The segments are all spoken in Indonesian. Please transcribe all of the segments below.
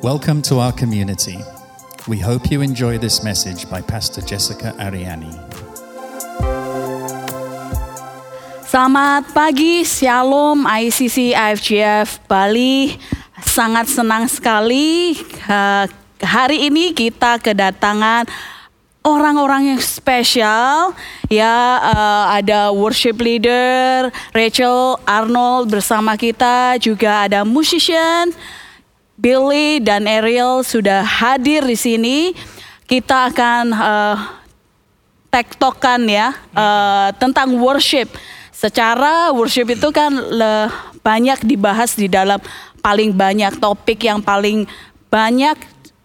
Welcome to our community. We hope you enjoy this message by Pastor Jessica Ariani. Selamat pagi, Shalom ICC IFGF Bali. Sangat senang sekali eh, hari ini kita kedatangan orang-orang yang spesial ya eh, ada worship leader Rachel Arnold bersama kita juga ada musician Billy dan Ariel sudah hadir di sini kita akan eh, tektokan ya eh, tentang worship secara worship itu kan le- banyak dibahas di dalam paling banyak topik yang paling banyak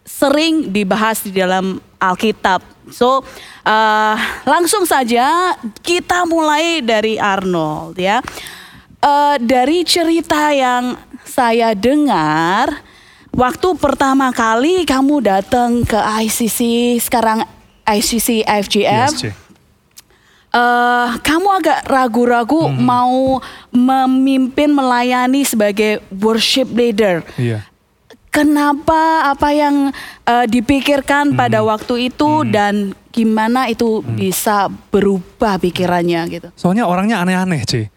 sering dibahas di dalam Alkitab. So uh, langsung saja kita mulai dari Arnold ya. Uh, dari cerita yang saya dengar, waktu pertama kali kamu datang ke ICC, sekarang ICC FGM, Yes, C. eh, kamu agak ragu-ragu Hmm. mau memimpin melayani sebagai worship leader. Iya. Kenapa apa yang eh, dipikirkan Hmm. pada waktu itu dan gimana itu bisa berubah pikirannya gitu? Soalnya orangnya aneh-aneh, C.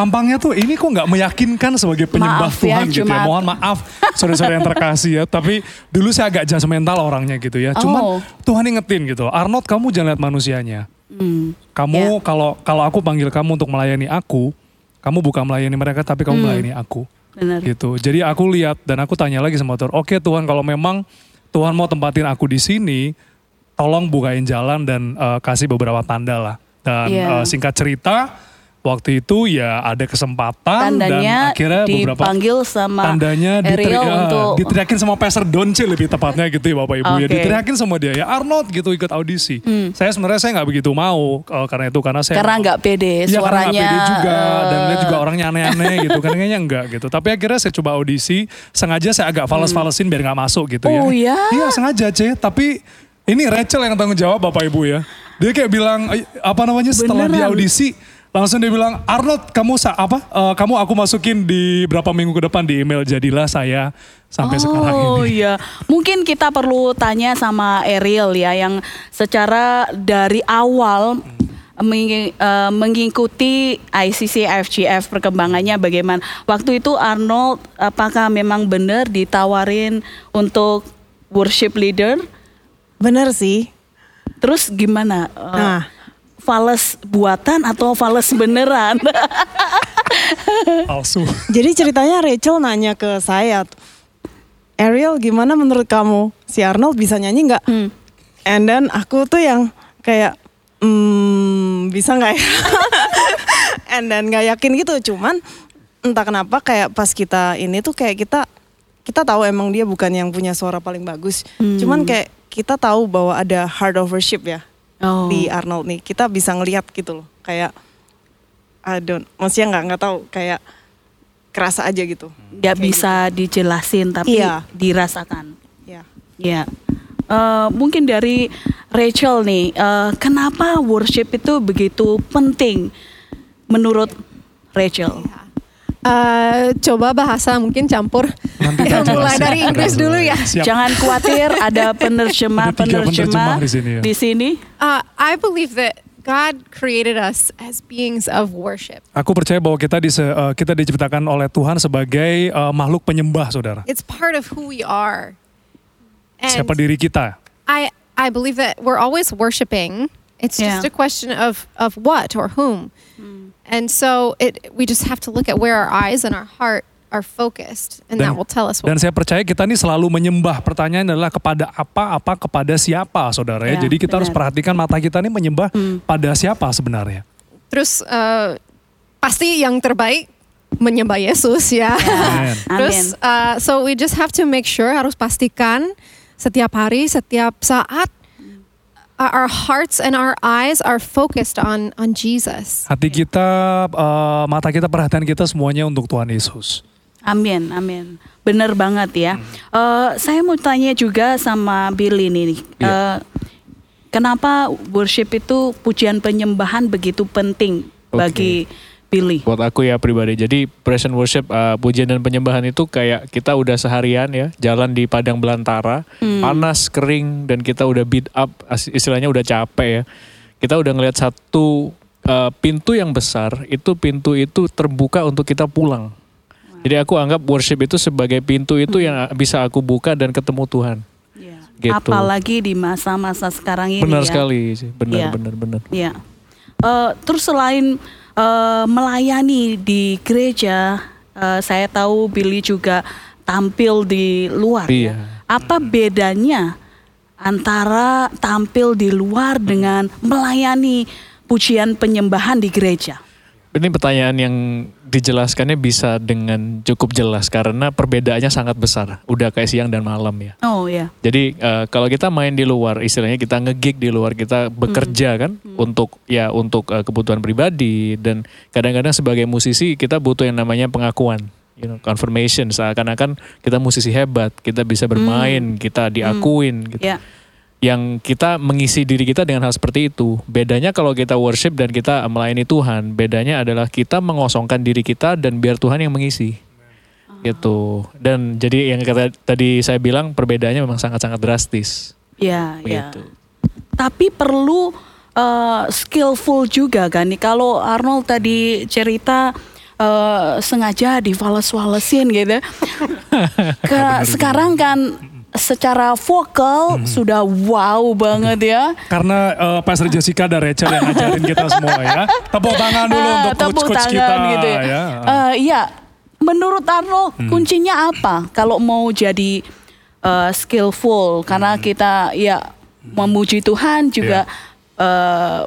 Tampangnya tuh ini kok nggak meyakinkan sebagai penyembah Maaf ya, Tuhan gitu ya. Mohon maaf saudara-saudara yang terkasih ya. Tapi dulu saya agak judgmental orangnya gitu ya. Cuman Oh. Tuhan ingetin gitu. Arnold kamu jangan lihat manusianya. Hmm. Kamu kalau kalau aku panggil kamu untuk melayani aku, kamu bukan melayani mereka tapi kamu Hmm. melayani aku. Benar. gitu. Jadi aku lihat dan aku tanya lagi sama Tuhan, oke Tuhan kalau memang Tuhan mau tempatin aku di sini, tolong bukain jalan dan eh, kasih beberapa tanda lah. Dan Iya. eh, singkat cerita, waktu itu ya ada kesempatan Tandanya dan akhirnya beberapa dipanggil sama tandanya diteri- Ariel ya, untuk diteriakin sama Pastor Donce lebih tepatnya gitu ya Bapak Ibu ya. Oke. Diteriakin sama dia ya Arnold gitu ikut audisi. Saya sebenarnya saya nggak begitu mau eh, karena itu karena saya karena nggak pede karena suaranya. nggak pede juga dan dia juga orangnya aneh-aneh gitu kan kayaknya enggak gitu tapi akhirnya saya coba audisi sengaja saya agak fales-falesin biar nggak masuk gitu ya Oh, ya? iya sengaja C tapi ini Rachel yang tanggung jawab bapak ibu ya dia kayak bilang "Eh, apa namanya setelah Beneran? dia audisi langsung dia bilang Arnold kamu sa apa Eh, kamu aku masukin di berapa minggu ke depan di email jadilah saya sampai sekarang Oh ini iya, mungkin kita perlu tanya sama Ariel ya yang secara dari awal mengi- eh, mengikuti ICC FGF perkembangannya bagaimana. Waktu itu Arnold apakah memang benar ditawarin untuk worship leader? Bener sih. Terus gimana? Eh, Nah. Fales buatan atau fales beneran? palsu Jadi ceritanya Rachel nanya ke saya, Ariel gimana menurut kamu? Si Arnold bisa nyanyi nggak? Hmm. And then aku tuh yang kayak, hmm, bisa nggak ya? And then nggak yakin gitu. Cuman entah kenapa kayak pas kita ini tuh kayak kita kita tahu emang dia bukan yang punya suara paling bagus. Hmm. Cuman kayak kita tahu bahwa ada heart of worship ya Oh. di Arnold nih. Kita bisa ngelihat gitu loh. Kayak I don't, maksudnya nggak nggak tahu kayak kerasa aja gitu. Nggak Kayak bisa dijelasin tapi Iya. dirasakan. Ya. Ya, Eh, mungkin dari Rachel nih, eh, kenapa worship itu begitu penting menurut Rachel? Eh, coba bahasa mungkin campur. Nanti Ya, kita mulai dari Inggris dulu ya. Siap. Jangan khawatir, ada penerjemah penerjemah penerjemah di sini ya. di sini. Uh, I believe that God created us as beings of worship. Aku percaya bahwa kita dise, eh, kita diciptakan oleh Tuhan sebagai eh, makhluk penyembah, saudara. It's part of who we are. And Siapa diri kita? I I believe that we're always worshiping. It's just Yeah. a question of of what or whom. And so it we just have to look at where our eyes and our heart are focused and that will tell us dan what saya percaya kita ini selalu menyembah. Pertanyaan adalah kepada apa, apa kepada siapa, saudara ya. Jadi kita harus benar. perhatikan mata kita ini menyembah pada siapa sebenarnya. Terus uh, pasti yang terbaik menyembah Yesus ya. Amen. Terus uh, so we just have to make sure harus pastikan setiap hari, setiap saat our hearts and our eyes are focused on on Jesus. Hati kita, eh, mata kita, perhatian kita semuanya untuk Tuhan Yesus. Amin, amin. Bener banget ya. Hmm. Eh, saya mau tanya juga sama Billy nih. Iya. Eh, kenapa worship itu pujian penyembahan begitu penting Oke. bagi Billy? Buat aku ya pribadi, jadi praise and worship, uh, pujian dan penyembahan itu kayak kita udah seharian ya, jalan di padang belantara, panas, kering, dan kita udah beat up, istilahnya udah capek ya. Kita udah ngeliat satu uh, pintu yang besar, itu pintu itu terbuka untuk kita pulang. Jadi aku anggap worship itu sebagai pintu itu yang bisa aku buka dan ketemu Tuhan. Gitu. Apalagi di masa-masa sekarang ini Benar ya. sekali sih, benar, Iya. benar, benar. Ya. Eh, terus selain eh, melayani di gereja, eh, saya tahu Billy juga tampil di luar. Iya. Ya. Apa bedanya antara tampil di luar dengan melayani pujian penyembahan di gereja? Ini pertanyaan yang dijelaskannya bisa dengan cukup jelas karena perbedaannya sangat besar. Udah kayak siang dan malam ya. Oh ya. Jadi eh, kalau kita main di luar, istilahnya kita ngegig di luar, kita bekerja kan untuk ya untuk eh, kebutuhan pribadi dan kadang-kadang sebagai musisi kita butuh yang namanya pengakuan, you know, confirmation. Seakan-akan kita musisi hebat, kita bisa bermain, kita diakuin. Gitu. Ya. Yang kita mengisi diri kita dengan hal seperti itu. Bedanya kalau kita worship dan kita melayani Tuhan, bedanya adalah kita mengosongkan diri kita dan biar Tuhan yang mengisi gitu dan jadi yang kata tadi saya bilang perbedaannya memang sangat-sangat drastis Ya, ya. Begitu. Tapi perlu eh, skillful juga kan nih. Kalau Arnold tadi cerita eh, sengaja divales-valesin gitu. Ke sekarang kan secara vokal sudah wow banget ya. Karena eh, Pastor Jessica dan Rachel yang ngajarin kita semua ya. Tepuk tangan dulu Ah, untuk coach-coach kita. gitu ya. ya. Eh, iya. Menurut Arnold kuncinya apa kalau mau jadi eh, skillful? Karena kita ya memuji Tuhan juga eh,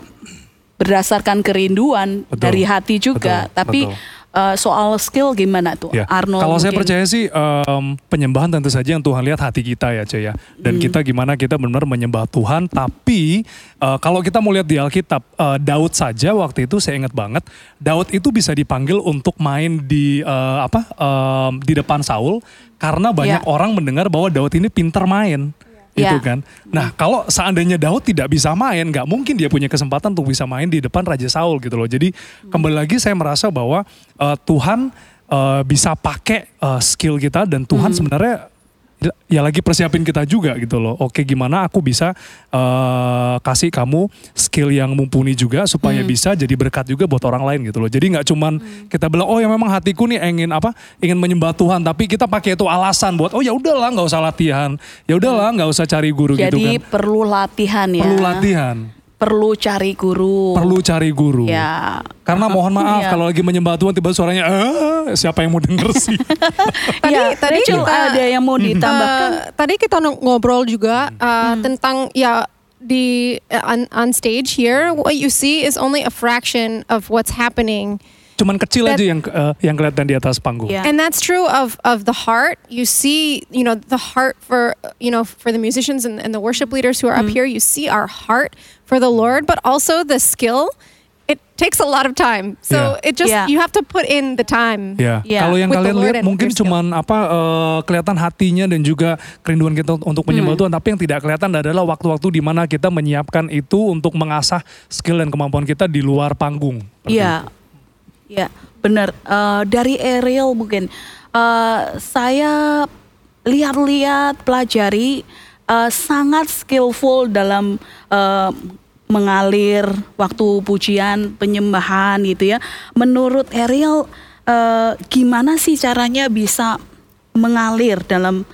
berdasarkan kerinduan Betul. dari hati juga. Betul, Tapi betul. Eh, soal skill gimana tuh Ya. Arnold? Kalau saya mungkin? percaya sih em, penyembahan tentu saja yang Tuhan lihat hati kita ya, Cey ya. Dan Hmm. kita gimana kita benar menyembah Tuhan. Tapi eh, kalau kita mau lihat di Alkitab, eh, Daud saja waktu itu saya ingat banget, Daud itu bisa dipanggil untuk main di eh, apa em, di depan Saul karena banyak Ya. orang mendengar bahwa Daud ini pinter main. Ya. Gitu kan. Nah kalau seandainya Daud tidak bisa main, nggak mungkin dia punya kesempatan untuk bisa main di depan Raja Saul gitu loh. Jadi kembali lagi saya merasa bahwa eh, Tuhan eh, bisa pakai eh, skill kita dan Tuhan sebenarnya ya- lagi persiapin kita juga gitu loh. Oke gimana aku bisa eh, kasih kamu skill yang mumpuni juga supaya bisa jadi berkat juga buat orang lain gitu loh. Jadi nggak cuman kita bilang oh ya memang hatiku nih ingin apa ingin menyembah Tuhan tapi kita pakai itu alasan buat oh ya udahlah nggak usah latihan ya udahlah nggak usah cari guru gitu Jadi kan. perlu latihan ya. Perlu latihan, Perlu cari guru. perlu cari guru. Ya. Karena mohon maaf Iya. kalau lagi menyembah Tuhan tiba suaranya eh siapa yang mau denger sih? Tadi Ya, tadi Rachel, kita ada yang mau ditambahkan? Eh, tadi kita ng- ngobrol juga uh, tentang ya di uh, on, on stage here what you see is only a fraction of what's happening. Cuman kecil That- aja yang eh, yang kelihatan di atas panggung. Ya. And that's true of of the heart. You see, you know, the heart for you know for the musicians and, and the worship leaders who are up here. You see our heart for the Lord, but also the skill. It takes a lot of time, so Yeah. it just Yeah. you have to put in the time. Ya, Ya. kalau yang kalian lihat mungkin cuman apa eh, kelihatan hatinya dan juga kerinduan kita untuk menyembah Tuhan, tapi yang tidak kelihatan adalah waktu-waktu di mana kita menyiapkan itu untuk mengasah skill dan kemampuan kita di luar panggung. Iya, ya benar. Eh, dari Ariel mungkin eh, saya lihat-lihat pelajari eh, sangat skillful dalam eh, mengalir waktu pujian penyembahan gitu ya. Menurut Ariel eh, gimana sih caranya bisa mengalir dalam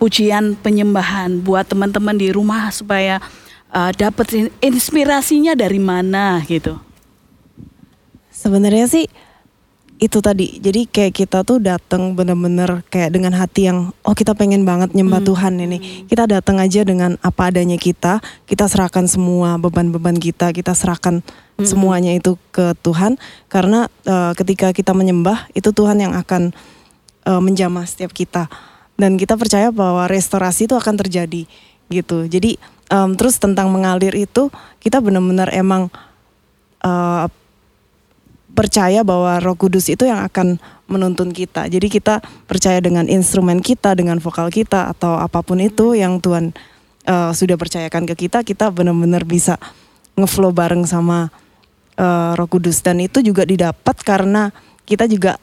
pujian penyembahan buat teman-teman di rumah supaya eh, dapat in- inspirasinya dari mana gitu. Sebenarnya sih itu tadi. Jadi kayak kita tuh datang bener-bener kayak dengan hati yang oh kita pengen banget nyembah Tuhan ini. Kita datang aja dengan apa adanya kita. Kita serahkan semua beban-beban kita. Kita serahkan semuanya itu ke Tuhan. Karena eh, ketika kita menyembah itu Tuhan yang akan eh, menjamah setiap kita. Dan kita percaya bahwa restorasi itu akan terjadi gitu. Jadi em, terus tentang mengalir itu kita benar-benar emang eh, percaya bahwa Roh Kudus itu yang akan menuntun kita. Jadi kita percaya dengan instrumen kita, dengan vokal kita atau apa pun itu yang Tuhan uh, sudah percayakan ke kita, kita benar-benar bisa ngeflow bareng sama eh, Roh Kudus dan itu juga didapat karena kita juga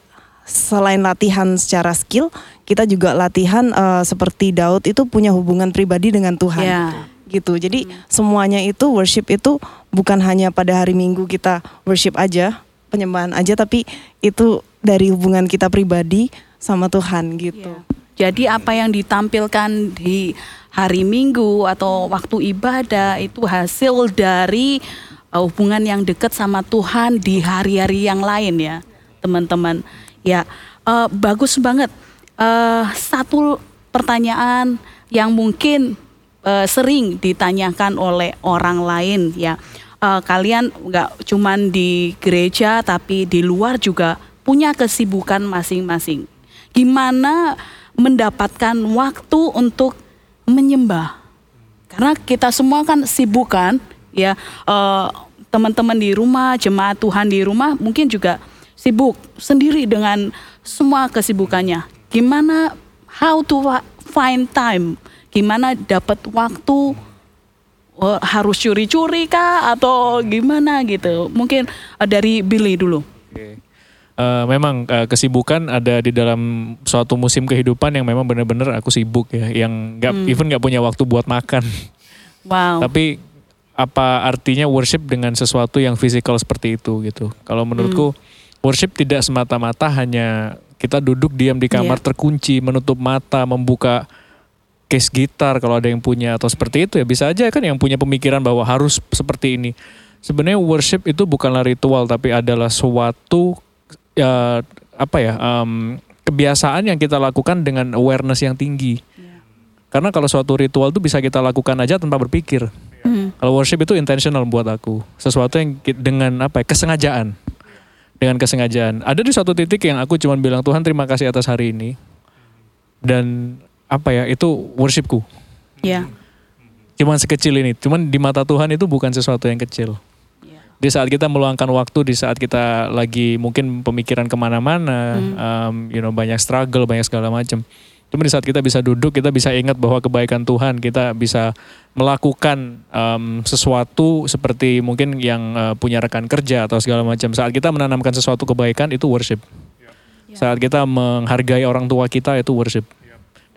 selain latihan secara skill, kita juga latihan eh, seperti Daud itu punya hubungan pribadi dengan Tuhan. Ya. Gitu. Jadi semuanya itu worship itu bukan hanya pada hari Minggu kita worship aja, penyembahan aja tapi itu dari hubungan kita pribadi sama Tuhan gitu. Ya. Jadi apa yang ditampilkan di hari Minggu atau waktu ibadah itu hasil dari uh, hubungan yang dekat sama Tuhan di hari-hari yang lain ya, teman-teman. Ya, uh, bagus banget. Uh, satu pertanyaan yang mungkin uh, sering ditanyakan oleh orang lain ya. Uh, kalian nggak cuman di gereja tapi di luar juga punya kesibukan masing-masing. Gimana mendapatkan waktu untuk menyembah? Karena kita semua kan sibuk kan, ya eh, teman-teman di rumah, jemaat Tuhan di rumah mungkin juga sibuk sendiri dengan semua kesibukannya. Gimana how to find time? Gimana dapat waktu? Eh, harus curi-curi kah atau gimana gitu? Mungkin eh, dari Billy dulu. Eh, memang eh, kesibukan ada di dalam suatu musim kehidupan yang memang benar-benar aku sibuk ya, yang nggak even nggak punya waktu buat makan. Wow. Tapi apa artinya worship dengan sesuatu yang fisikal seperti itu gitu? Kalau menurutku worship tidak semata-mata hanya kita duduk diam di kamar Iya. terkunci, menutup mata, membuka case gitar kalau ada yang punya atau seperti itu ya bisa aja kan yang punya pemikiran bahwa harus seperti ini. Sebenarnya worship itu bukanlah ritual tapi adalah suatu ya apa ya em, kebiasaan yang kita lakukan dengan awareness yang tinggi. Karena kalau suatu ritual itu bisa kita lakukan aja tanpa berpikir. Hmm. Kalau worship itu intentional buat aku, sesuatu yang dengan apa ya kesengajaan, dengan kesengajaan. Ada di suatu titik yang aku cuma bilang Tuhan terima kasih atas hari ini dan apa ya itu worshipku. Ya. Cuman sekecil ini, cuman di mata Tuhan itu bukan sesuatu yang kecil. Ya. Di saat kita meluangkan waktu, di saat kita lagi mungkin pemikiran ke mana-mana, um, you know banyak struggle, banyak segala macam. Cuma di saat kita bisa duduk, kita bisa ingat bahwa kebaikan Tuhan, kita bisa melakukan um, sesuatu seperti mungkin yang uh, punya rekan kerja atau segala macam. Saat kita menanamkan sesuatu kebaikan itu worship. Saat kita menghargai orang tua kita itu worship.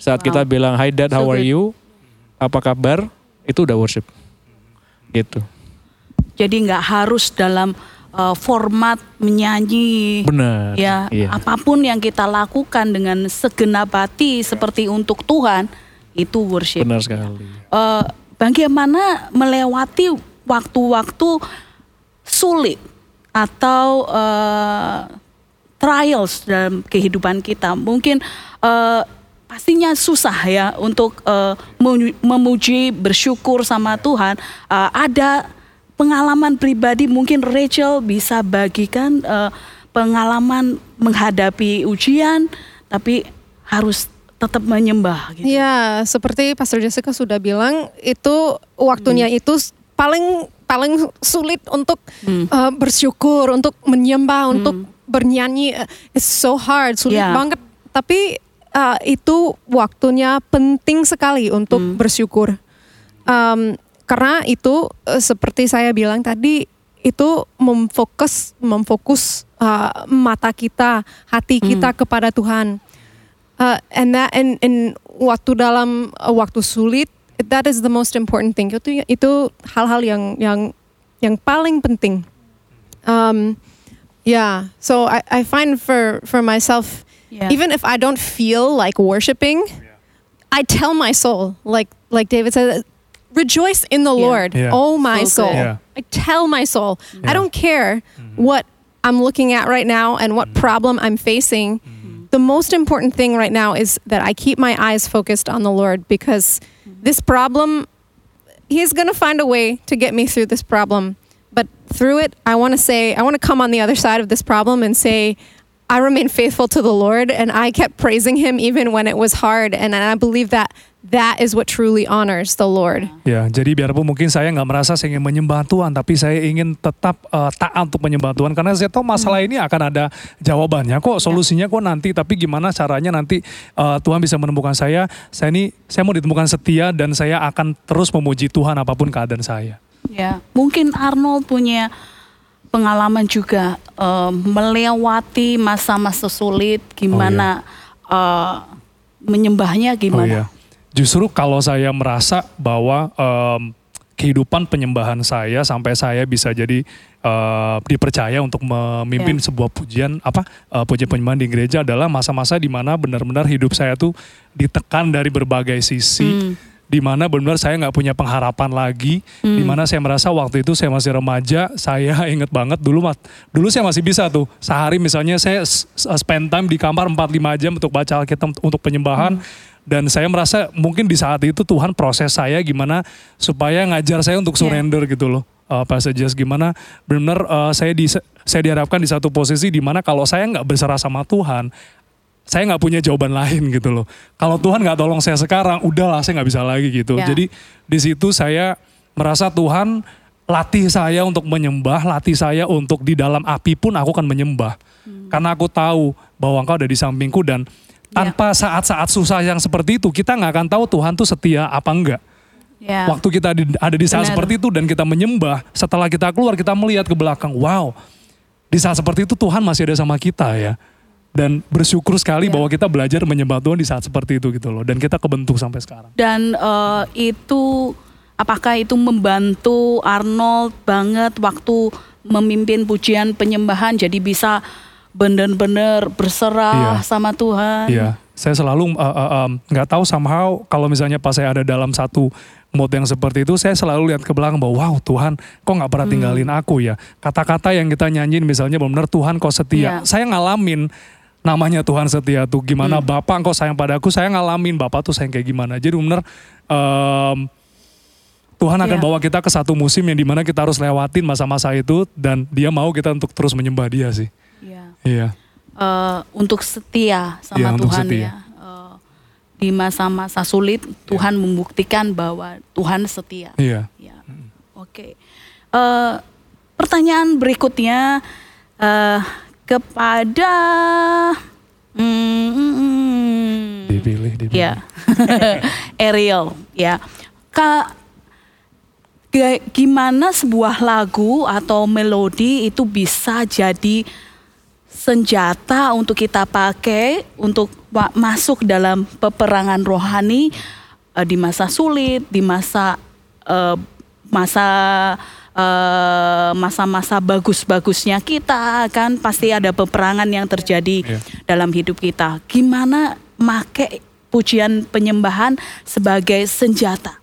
Saat kita bilang, Hi Dad, how are you? Apa kabar? Itu udah worship. Gitu. Jadi nggak harus dalam uh, format menyanyi. Benar. Ya, Iya. apa pun yang kita lakukan dengan segenap hati seperti untuk Tuhan itu worship. Benar sekali. Eh, bagaimana melewati waktu-waktu sulit atau eh, trials dalam kehidupan kita? Mungkin eh, pastinya susah ya untuk memu- memuji, bersyukur sama Tuhan. Eh, ada pengalaman pribadi mungkin Rachel bisa bagikan eh, pengalaman menghadapi ujian, tapi harus tetap menyembah. Gitu. Ya, seperti Pastor Jessica sudah bilang, itu waktunya itu s- paling paling sulit untuk uh, bersyukur, untuk menyembah, untuk bernyanyi. Uh, It's so hard, sulit Ya. banget. Tapi uh, itu waktunya penting sekali untuk bersyukur. Um, karena itu uh, seperti saya bilang tadi, itu memfokus memfokus uh, mata kita, hati kita kepada Tuhan. Uh, and that and, and waktu dalam uh, waktu sulit that is the most important thing. Itu itu hal-hal yang yang yang paling penting. Um yeah. So I, I find for for myself Yeah. even if I don't feel like worshiping I tell my soul like like David said rejoice in the Yeah. Lord Yeah. oh my So soul. Yeah. I tell my soul I don't care mm-hmm. what I'm looking at right now and what mm-hmm. problem I'm facing mm-hmm. the most important thing right now is that I keep my eyes focused on the Lord because this problem, He's going to find a way to get me through this problem. But through it, I want to say, I want to come on the other side of this problem and say, I remain faithful to the Lord and I kept praising Him even when it was hard. And I believe that that is what truly honors the Lord. Ya, jadi biarpun mungkin saya nggak merasa saya ingin menyembah Tuhan, tapi saya ingin tetap eh, taat untuk menyembah Tuhan karena saya tahu masalah ini akan ada jawabannya kok, solusinya kok nanti. Tapi gimana caranya nanti eh, Tuhan bisa menemukan saya? Saya ini saya mau ditemukan setia dan saya akan terus memuji Tuhan apa pun keadaan saya. Ya, mungkin Arnold punya pengalaman juga eh, melewati masa-masa sulit, gimana eh, menyembahnya Oh gimana? iya. Justru kalau saya merasa bahwa em, kehidupan penyembahan saya sampai saya bisa jadi eh, dipercaya untuk memimpin Ya. sebuah pujian apa eh, pujian penyembahan di gereja adalah masa-masa di mana benar-benar hidup saya tuh ditekan dari berbagai sisi. Hmm. Di mana benar-benar saya nggak punya pengharapan lagi, di mana saya merasa waktu itu saya masih remaja, saya inget banget dulu mat, dulu saya masih bisa tuh. Sehari misalnya saya spend time di kamar 4-5 jam untuk baca Alkitab untuk penyembahan, dan saya merasa mungkin di saat itu Tuhan proses saya gimana supaya ngajar saya untuk Yeah. surrender gitu loh. Uh, passages gimana benar uh, saya di saya diharapkan di satu posisi di mana kalau saya nggak berserah sama Tuhan saya nggak punya jawaban lain gitu loh. Kalau Tuhan nggak tolong saya sekarang, udahlah saya nggak bisa lagi gitu. Ya. Jadi di situ saya merasa Tuhan latih saya untuk menyembah, latih saya untuk di dalam api pun aku akan menyembah. Karena aku tahu bahwa Engkau ada di sampingku dan tanpa saat-saat susah yang seperti itu kita nggak akan tahu Tuhan tuh setia apa enggak. Ya. Waktu kita di- ada di saat Benar. seperti itu dan kita menyembah, setelah kita keluar kita melihat ke belakang, wow, di saat seperti itu Tuhan masih ada sama kita ya. Dan bersyukur sekali Ya. bahwa kita belajar menyembah Tuhan di saat seperti itu gitu loh. Dan kita kebentuk sampai sekarang. Dan eh, itu apakah itu membantu Arnold banget waktu memimpin pujian penyembahan jadi bisa benar-benar berserah Iya. sama Tuhan. Iya, saya selalu uh, uh, um, nggak tahu somehow kalau misalnya pas saya ada dalam satu mode yang seperti itu, saya selalu lihat ke belakang bahwa wow Tuhan, kok nggak pernah tinggalin aku ya. Kata-kata yang kita nyanyiin misalnya benar Tuhan kok setia. Iya. Saya ngalamin namanya Tuhan setia tuh gimana Bapak engkau sayang padaku, saya ngalamin Bapak tuh sayang kayak gimana. Jadi benar um, Tuhan akan Iya. bawa kita ke satu musim yang di mana kita harus lewatin masa-masa itu dan Dia mau kita untuk terus menyembah Dia sih. Iya. Iya, Eh, untuk setia sama untuk Tuhan setia. ya. Eh, di masa-masa sulit Tuhan membuktikan bahwa Tuhan setia. iya. Ya. Oke. Eh, pertanyaan berikutnya eh, kepada hmm, hmm, hmm. Dipilih, dipilih. ya Ariel ya Kak ga- gimana sebuah lagu atau melodi itu bisa jadi senjata untuk kita pakai untuk masuk dalam peperangan rohani eh, di masa sulit, di masa eh, masa eh, masa-masa bagus-bagusnya kita kan pasti ada peperangan yang terjadi Iya. dalam hidup kita. Gimana make pujian penyembahan sebagai senjata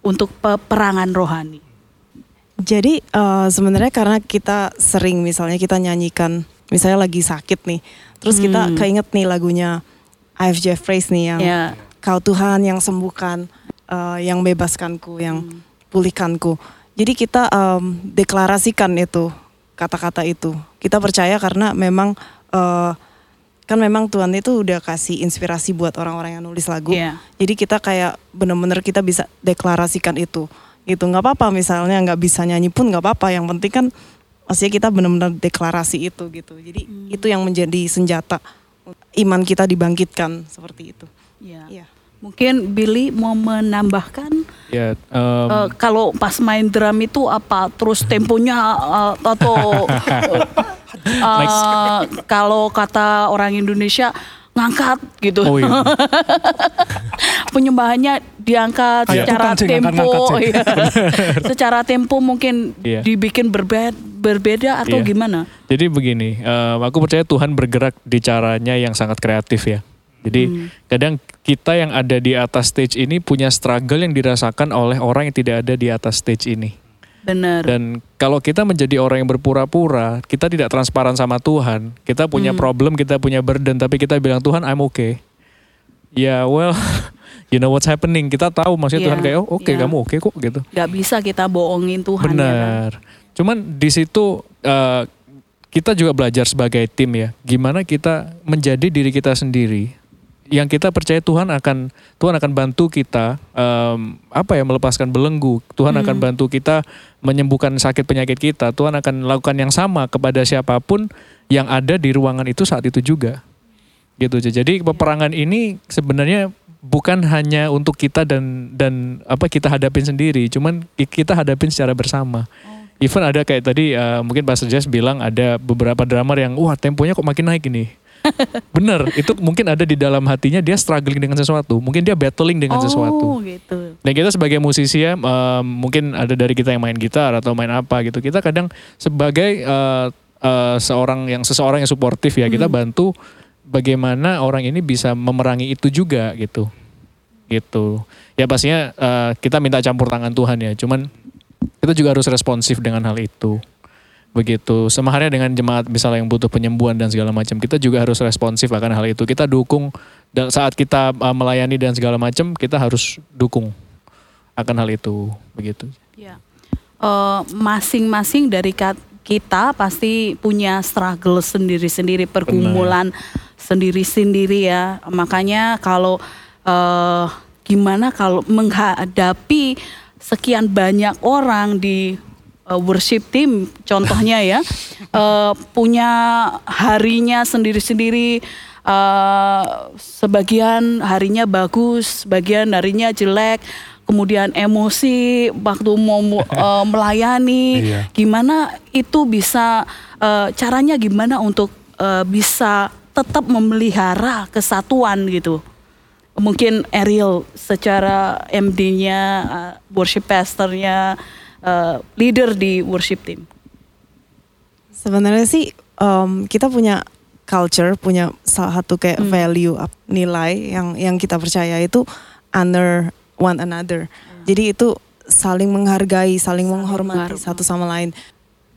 untuk peperangan rohani? Jadi eh, sebenarnya karena kita sering misalnya kita nyanyikan misalnya lagi sakit nih, terus kita Hmm. keinget nih lagunya IF Jeffreys nih yang Ya. Kau Tuhan yang sembuhkan, eh, yang bebaskanku, yang Hmm. pulihkanku. Jadi kita em, deklarasikan itu kata-kata itu. Kita percaya karena memang eh, kan memang Tuhan itu udah kasih inspirasi buat orang-orang yang nulis lagu. Iya. Jadi kita kayak bener-bener kita bisa deklarasikan itu. Gitu nggak apa-apa misalnya nggak bisa nyanyi pun nggak apa-apa. Yang penting kan maksudnya kita bener-bener deklarasi itu gitu. Jadi Hmm. itu yang menjadi senjata iman kita dibangkitkan seperti itu. Ya. Iya. Mungkin Billy mau menambahkan Ya, em, eh, kalau pas main drum itu apa terus temponya eh, atau eh, kalau kata orang Indonesia ngangkat gitu. oh iya. Penyembahannya diangkat Kayak secara tempo. Cing. iya. secara tempo mungkin Iya. dibikin berbeda berbeda atau Iya. gimana? Jadi begini, em, aku percaya Tuhan bergerak di caranya yang sangat kreatif ya. Jadi Hmm. kadang kita yang ada di atas stage ini punya struggle yang dirasakan oleh orang yang tidak ada di atas stage ini. Benar. Dan kalau kita menjadi orang yang berpura-pura, kita tidak transparan sama Tuhan. Kita punya Hmm. problem, kita punya burden, tapi kita bilang Tuhan I'm okay. Ya well, you know what's happening. Kita tahu maksudnya Iya, Tuhan kayak oh oke iya. kamu oke kok gitu. Gak bisa kita bohongin Tuhan. ya kan? Benar. Cuman di situ eh, kita juga belajar sebagai tim ya, gimana kita menjadi diri kita sendiri. Yang kita percaya Tuhan akan Tuhan akan bantu kita em, apa ya melepaskan belenggu. Tuhan akan Hmm. bantu kita menyembuhkan sakit penyakit kita. Tuhan akan melakukan yang sama kepada siapa pun yang ada di ruangan itu saat itu juga. Gitu. Jadi peperangan ini sebenarnya bukan hanya untuk kita dan dan apa kita hadapin sendiri, cuman kita hadapin secara bersama Even ada kayak tadi uh, mungkin Pastor Jess bilang ada beberapa drummer yang wah temponya kok makin naik ini. Bener, itu mungkin ada di dalam hatinya dia struggling dengan sesuatu. Mungkin dia battling dengan sesuatu. Oh gitu. Dan kita sebagai musisi ya, um, mungkin ada dari kita yang main gitar atau main apa gitu. Kita kadang sebagai uh, uh, seorang yang seseorang yang suportif ya, kita bantu bagaimana orang ini bisa memerangi itu juga gitu. Gitu. Ya pastinya uh, kita minta campur tangan Tuhan ya. Cuman kita juga harus responsif dengan hal itu. Begitu. Sama halnya dengan jemaat misalnya yang butuh penyembuhan dan segala macam, kita juga harus responsif akan hal itu. Kita dukung dan saat kita uh, melayani dan segala macam, kita harus dukung akan hal itu. Begitu. Ya. Eh, masing-masing dari kat- kita pasti punya struggle sendiri-sendiri, pergumulan sendiri-sendiri ya. Makanya kalau eh, gimana kalau menghadapi sekian banyak orang di eh, worship team, contohnya ya, eh, punya harinya sendiri-sendiri. eh, sebagian harinya bagus, sebagian harinya jelek, kemudian emosi waktu mau eh, melayani, Iya. gimana itu bisa eh, caranya gimana untuk eh, bisa tetap memelihara kesatuan gitu. Mungkin Ariel secara MD-nya, eh, worship pastornya, eh, leader di worship team. Sebenarnya sih em, kita punya culture, punya salah satu kayak value up- nilai yang yang kita percaya itu honor one another. Jadi itu saling menghargai, saling, menghormati menghargai. satu sama lain.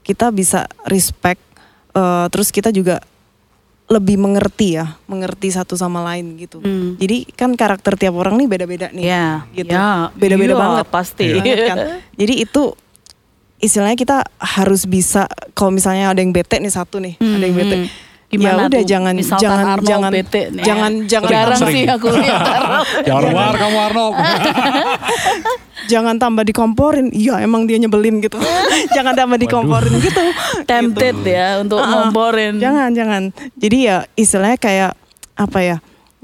Kita bisa respect, eh, terus kita juga lebih mengerti ya, mengerti satu sama lain gitu. Hmm. Jadi kan karakter tiap orang nih beda-beda nih, Ya, gitu. ya, beda-beda iya, banget, pasti. Banget kan. Jadi itu istilahnya kita harus bisa kalau misalnya ada yang bete nih satu nih, ada yang bete. Hmm. Gimana ya udah tuh? jangan Misalkan jangan Arnold jangan bete nih. jangan jangan Jarang sering. sih aku. Jangan keluar kamu Arnold. jangan tambah dikomporin. Iya emang dia nyebelin gitu. jangan tambah dikomporin gitu. Tempted ya untuk Uh-uh. ngomporin. Jangan jangan. Jadi ya istilahnya kayak apa ya?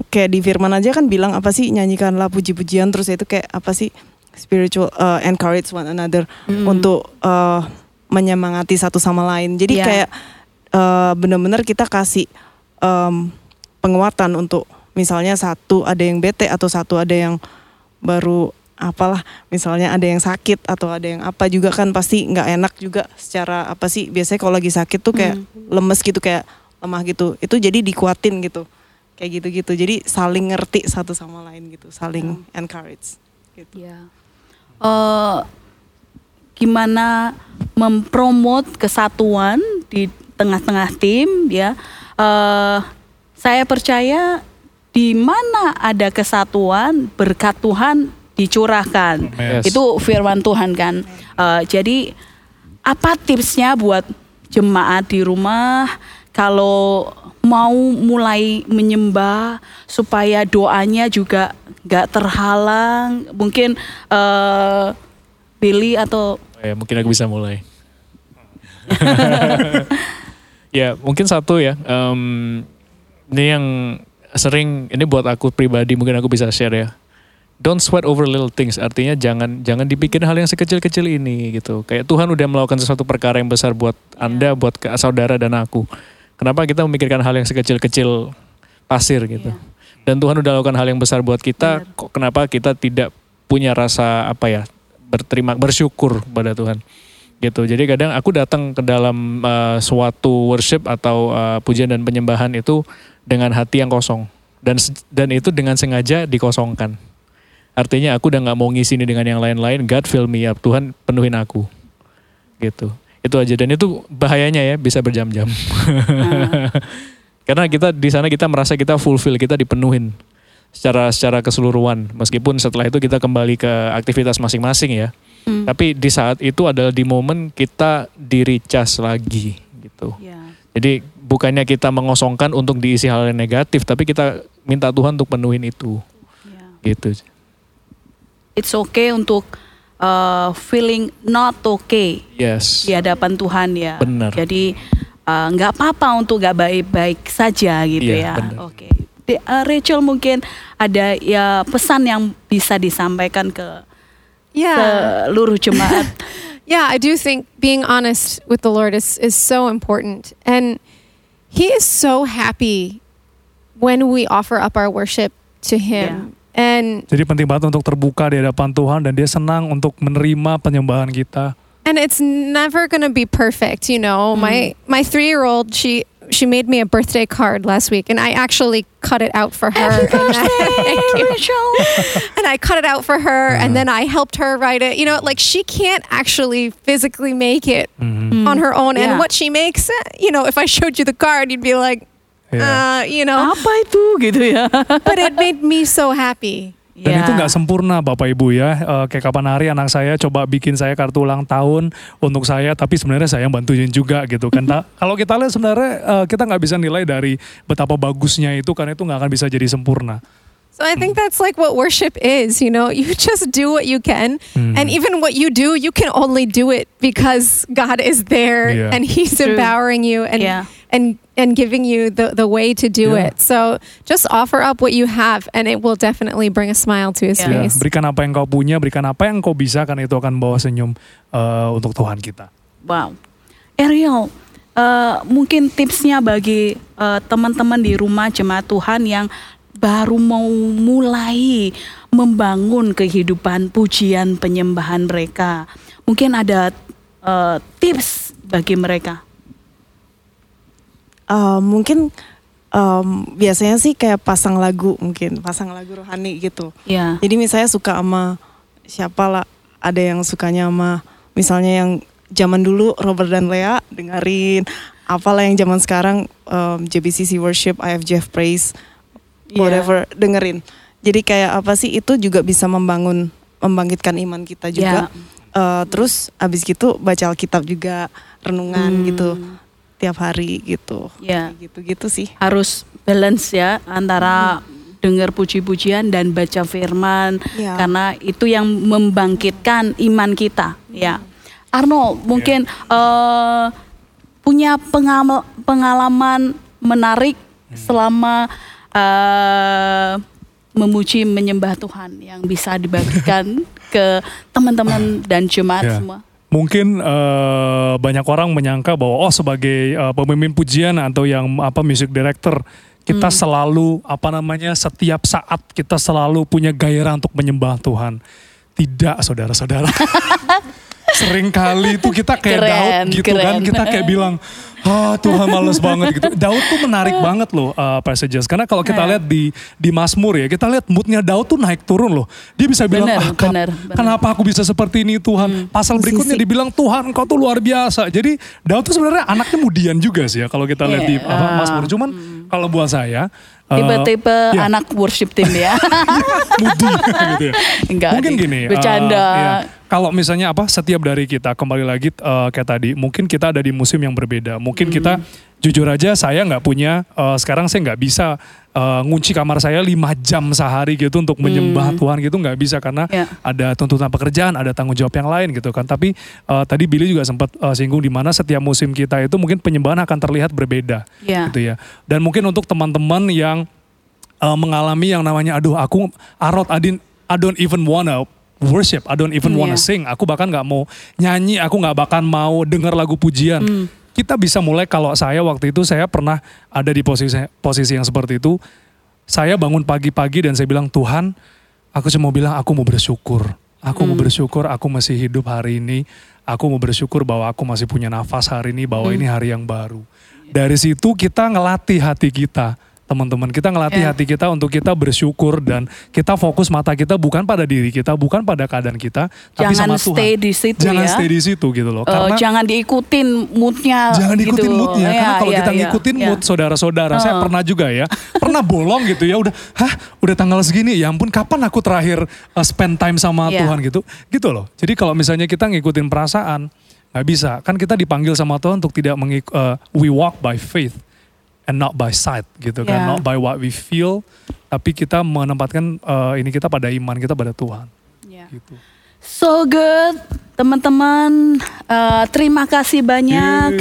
Kayak di firman aja kan bilang apa sih nyanyikanlah puji-pujian terus itu kayak apa sih spiritual uh, encourage one another untuk uh, menyemangati satu sama lain. Jadi Iya. kayak uh, benar-benar kita kasih um, penguatan untuk misalnya satu ada yang bete atau satu ada yang baru apalah misalnya ada yang sakit atau ada yang apa juga kan pasti nggak enak juga secara apa sih biasanya kalau lagi sakit tuh kayak lemes gitu kayak lemah gitu itu jadi dikuatin gitu kayak gitu-gitu jadi saling ngerti satu sama lain gitu saling encourage gitu. Ya. Eh, gimana mempromot kesatuan di tengah-tengah tim ya. Eh, saya percaya di mana ada kesatuan berkat Tuhan dicurahkan. Yes. Itu firman Tuhan kan. Eh, jadi apa tipsnya buat jemaat di rumah kalau mau mulai menyembah supaya doanya juga nggak terhalang mungkin eh Billy atau Ya, mungkin aku bisa mulai. ya, mungkin satu ya. em, ini yang sering ini buat aku pribadi mungkin aku bisa share ya. Don't sweat over little things. Artinya jangan jangan dipikirin hal yang sekecil-kecil ini gitu. Kayak Tuhan udah melakukan sesuatu perkara yang besar buat Anda, buat ke- saudara dan aku. Kenapa kita memikirkan hal yang sekecil-kecil pasir gitu. Dan Tuhan udah lakukan hal yang besar buat kita, kok kenapa kita tidak punya rasa apa ya? berterima bersyukur pada Tuhan gitu. Jadi kadang aku datang ke dalam uh, suatu worship atau uh, pujian dan penyembahan itu dengan hati yang kosong. Dan dan itu dengan sengaja dikosongkan. Artinya aku udah nggak mau ngisi ini dengan yang lain-lain. God fill me up. Tuhan penuhin aku. Gitu. Itu aja. Dan itu bahayanya ya bisa berjam-jam. Karena kita di sana kita merasa kita fulfill kita dipenuhin secara secara keseluruhan. Meskipun setelah itu kita kembali ke aktivitas masing-masing ya tapi di saat itu adalah di momen kita di recharge lagi gitu ya jadi bukannya kita mengosongkan untuk diisi hal yang negatif tapi kita minta Tuhan untuk penuhin itu ya. gitu it's okay untuk uh, feeling not okay yes di hadapan Tuhan ya. Benar. Jadi uh, nggak apa-apa untuk nggak baik-baik saja gitu Iya, ya. Oke. Di- uh, Rachel mungkin ada ya pesan yang bisa disampaikan ke Yeah. seluruh jemaat. Yeah, I do think being honest with the Lord is is so important. And he is so happy when we offer up our worship to him. And Jadi penting banget untuk terbuka di hadapan Tuhan dan dia senang untuk menerima penyembahan kita. and it's never to be perfect, you know. My my 3-year-old, she she made me a birthday card last week and I actually cut it out for her. and, I, and I cut it out for her and then I helped her write it. You know, like she can't actually physically make it on her own. And what she makes, eh, you know, if I showed you the card, you'd be like, Ya. uh, you know, Apa itu gitu ya? but it made me so happy. Dan Ya. itu nggak sempurna Bapak Ibu ya. Eh, kayak kapan hari anak saya coba bikin saya kartu ulang tahun untuk saya, tapi sebenarnya saya yang bantuin juga gitu kan. Kalau kita lihat sebenarnya eh, kita nggak bisa nilai dari betapa bagusnya itu karena itu nggak akan bisa jadi sempurna. So I think that's like what worship is, you know, you just do what you can. Hmm. And even what you do, you can only do it because God is there Yeah. and He's True. empowering you and Yeah. And and giving you the, the way to do Yeah. it. So just offer up what you have and it will definitely bring a smile to his Yeah. Ya, face. berikan apa yang kau punya, berikan apa yang kau bisa karena itu akan bawa senyum eh, untuk Tuhan kita. Wow. Ariel, eh, mungkin tipsnya bagi eh, teman-teman di rumah jemaat Tuhan yang baru mau mulai membangun kehidupan pujian penyembahan mereka. Mungkin ada eh, tips bagi mereka. Eh, mungkin em, biasanya sih kayak pasang lagu mungkin pasang lagu rohani gitu. Ya. Jadi misalnya suka sama siapa lah, ada yang sukanya sama misalnya yang zaman dulu Robert dan Lea dengerin, apalah yang zaman sekarang em, JBCC Worship, IFJF Praise, Iya. whatever dengerin. Jadi kayak apa sih itu juga bisa membangun membangkitkan iman kita juga. Eh, terus abis gitu baca Alkitab juga renungan Hmm. gitu tiap hari gitu. Ya. Gitu gitu sih. harus balance ya antara dengar puji-pujian dan baca firman Ya. karena itu yang membangkitkan iman kita ya Arnold mungkin eh, punya pengamal- pengalaman menarik selama eh, memuji menyembah Tuhan yang bisa dibagikan ke teman-teman dan jemaat Ya. semua Mungkin eh, banyak orang menyangka bahwa oh sebagai eh, pemimpin pujian atau yang apa music director kita selalu apa namanya setiap saat kita selalu punya gairah untuk menyembah Tuhan. Tidak saudara-saudara. Sering kali itu kita kayak Keren, Daud gitu kan keren. kita kayak bilang ah Tuhan males banget gitu. Daud tuh menarik banget loh uh, passages karena kalau kita Ya. lihat di di Mazmur ya kita lihat moodnya Daud tuh naik turun loh. Dia bisa bilang Bener, ah kap- bener, bener. kenapa aku bisa seperti ini Tuhan. Pasal berikutnya dibilang Tuhan kau tuh luar biasa. Jadi Daud tuh sebenarnya anaknya mudian juga sih ya kalau kita lihat di apa, Mazmur. Cuman kalau buat saya uh, tipe-tipe ya, anak worship team ya mudi gitu ya. Enggak, Mungkin gini. uh, Bercanda. Kalau misalnya apa setiap dari kita kembali lagi uh, kayak tadi, mungkin kita ada di musim yang berbeda. Mungkin kita Hmm. jujur aja saya nggak punya uh, sekarang saya nggak bisa uh, ngunci kamar saya lima jam sehari gitu untuk menyembah Tuhan gitu nggak bisa karena Hmm. Ya. ada tuntutan pekerjaan, ada tanggung jawab yang lain gitu kan. Tapi uh, tadi Billy juga sempat uh, singgung di mana setiap musim kita itu mungkin penyembahan akan terlihat berbeda Ya. gitu ya. Dan mungkin untuk teman-teman yang uh, mengalami yang namanya aduh aku Arot Adin I don't even wanna worship, I don't even wanna Iya. sing. Aku bahkan nggak mau nyanyi, aku nggak bahkan mau dengar lagu pujian. Hmm. Kita bisa mulai kalau saya waktu itu saya pernah ada di posisi posisi yang seperti itu. Saya bangun pagi-pagi dan saya bilang Tuhan, aku cuma bilang aku mau bersyukur. Aku mau bersyukur aku masih hidup hari ini. Aku mau bersyukur bahwa aku masih punya nafas hari ini, bahwa ini hari yang baru. Dari situ kita ngelatih hati kita teman-teman kita ngelatih Ya. hati kita untuk kita bersyukur dan kita fokus mata kita bukan pada diri kita bukan pada keadaan kita tapi Jangan sama Tuhan stay di situ jangan ya. stay di situ gitu loh Eh, karena jangan diikutin moodnya Jangan gitu. ikutin moodnya, karena Ya, kalau ya, kita ya, ngikutin ya. mood saudara-saudara, saya Oh. pernah juga ya, pernah bolong gitu ya, udah, hah, udah tanggal segini, ya ampun, kapan aku terakhir uh, spend time sama Ya. Tuhan gitu, gitu loh. Jadi kalau misalnya kita ngikutin perasaan, nggak bisa, kan kita dipanggil sama Tuhan untuk tidak mengik, uh, we walk by faith and not by sight gitu kan, Ya. not by what we feel, tapi kita menempatkan uh, ini kita pada iman kita pada Tuhan. Ya. Gitu. So good, teman-teman. Eh, terima kasih banyak.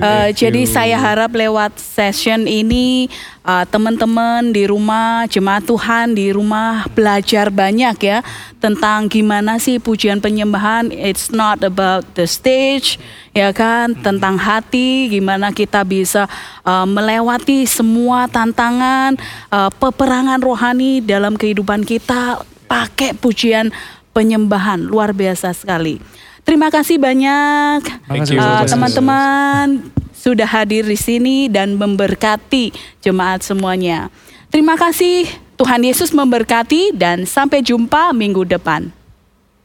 Uh, jadi saya harap lewat session ini uh, teman-teman di rumah, jemaat Tuhan di rumah belajar banyak ya tentang gimana sih pujian penyembahan. It's not about the stage, ya kan? Tentang hati, gimana kita bisa uh, melewati semua tantangan, uh, peperangan rohani dalam kehidupan kita pakai pujian penyembahan luar biasa sekali. Terima kasih banyak uh, teman-teman sudah hadir di sini dan memberkati jemaat semuanya. Terima kasih Tuhan Yesus memberkati dan sampai jumpa minggu depan.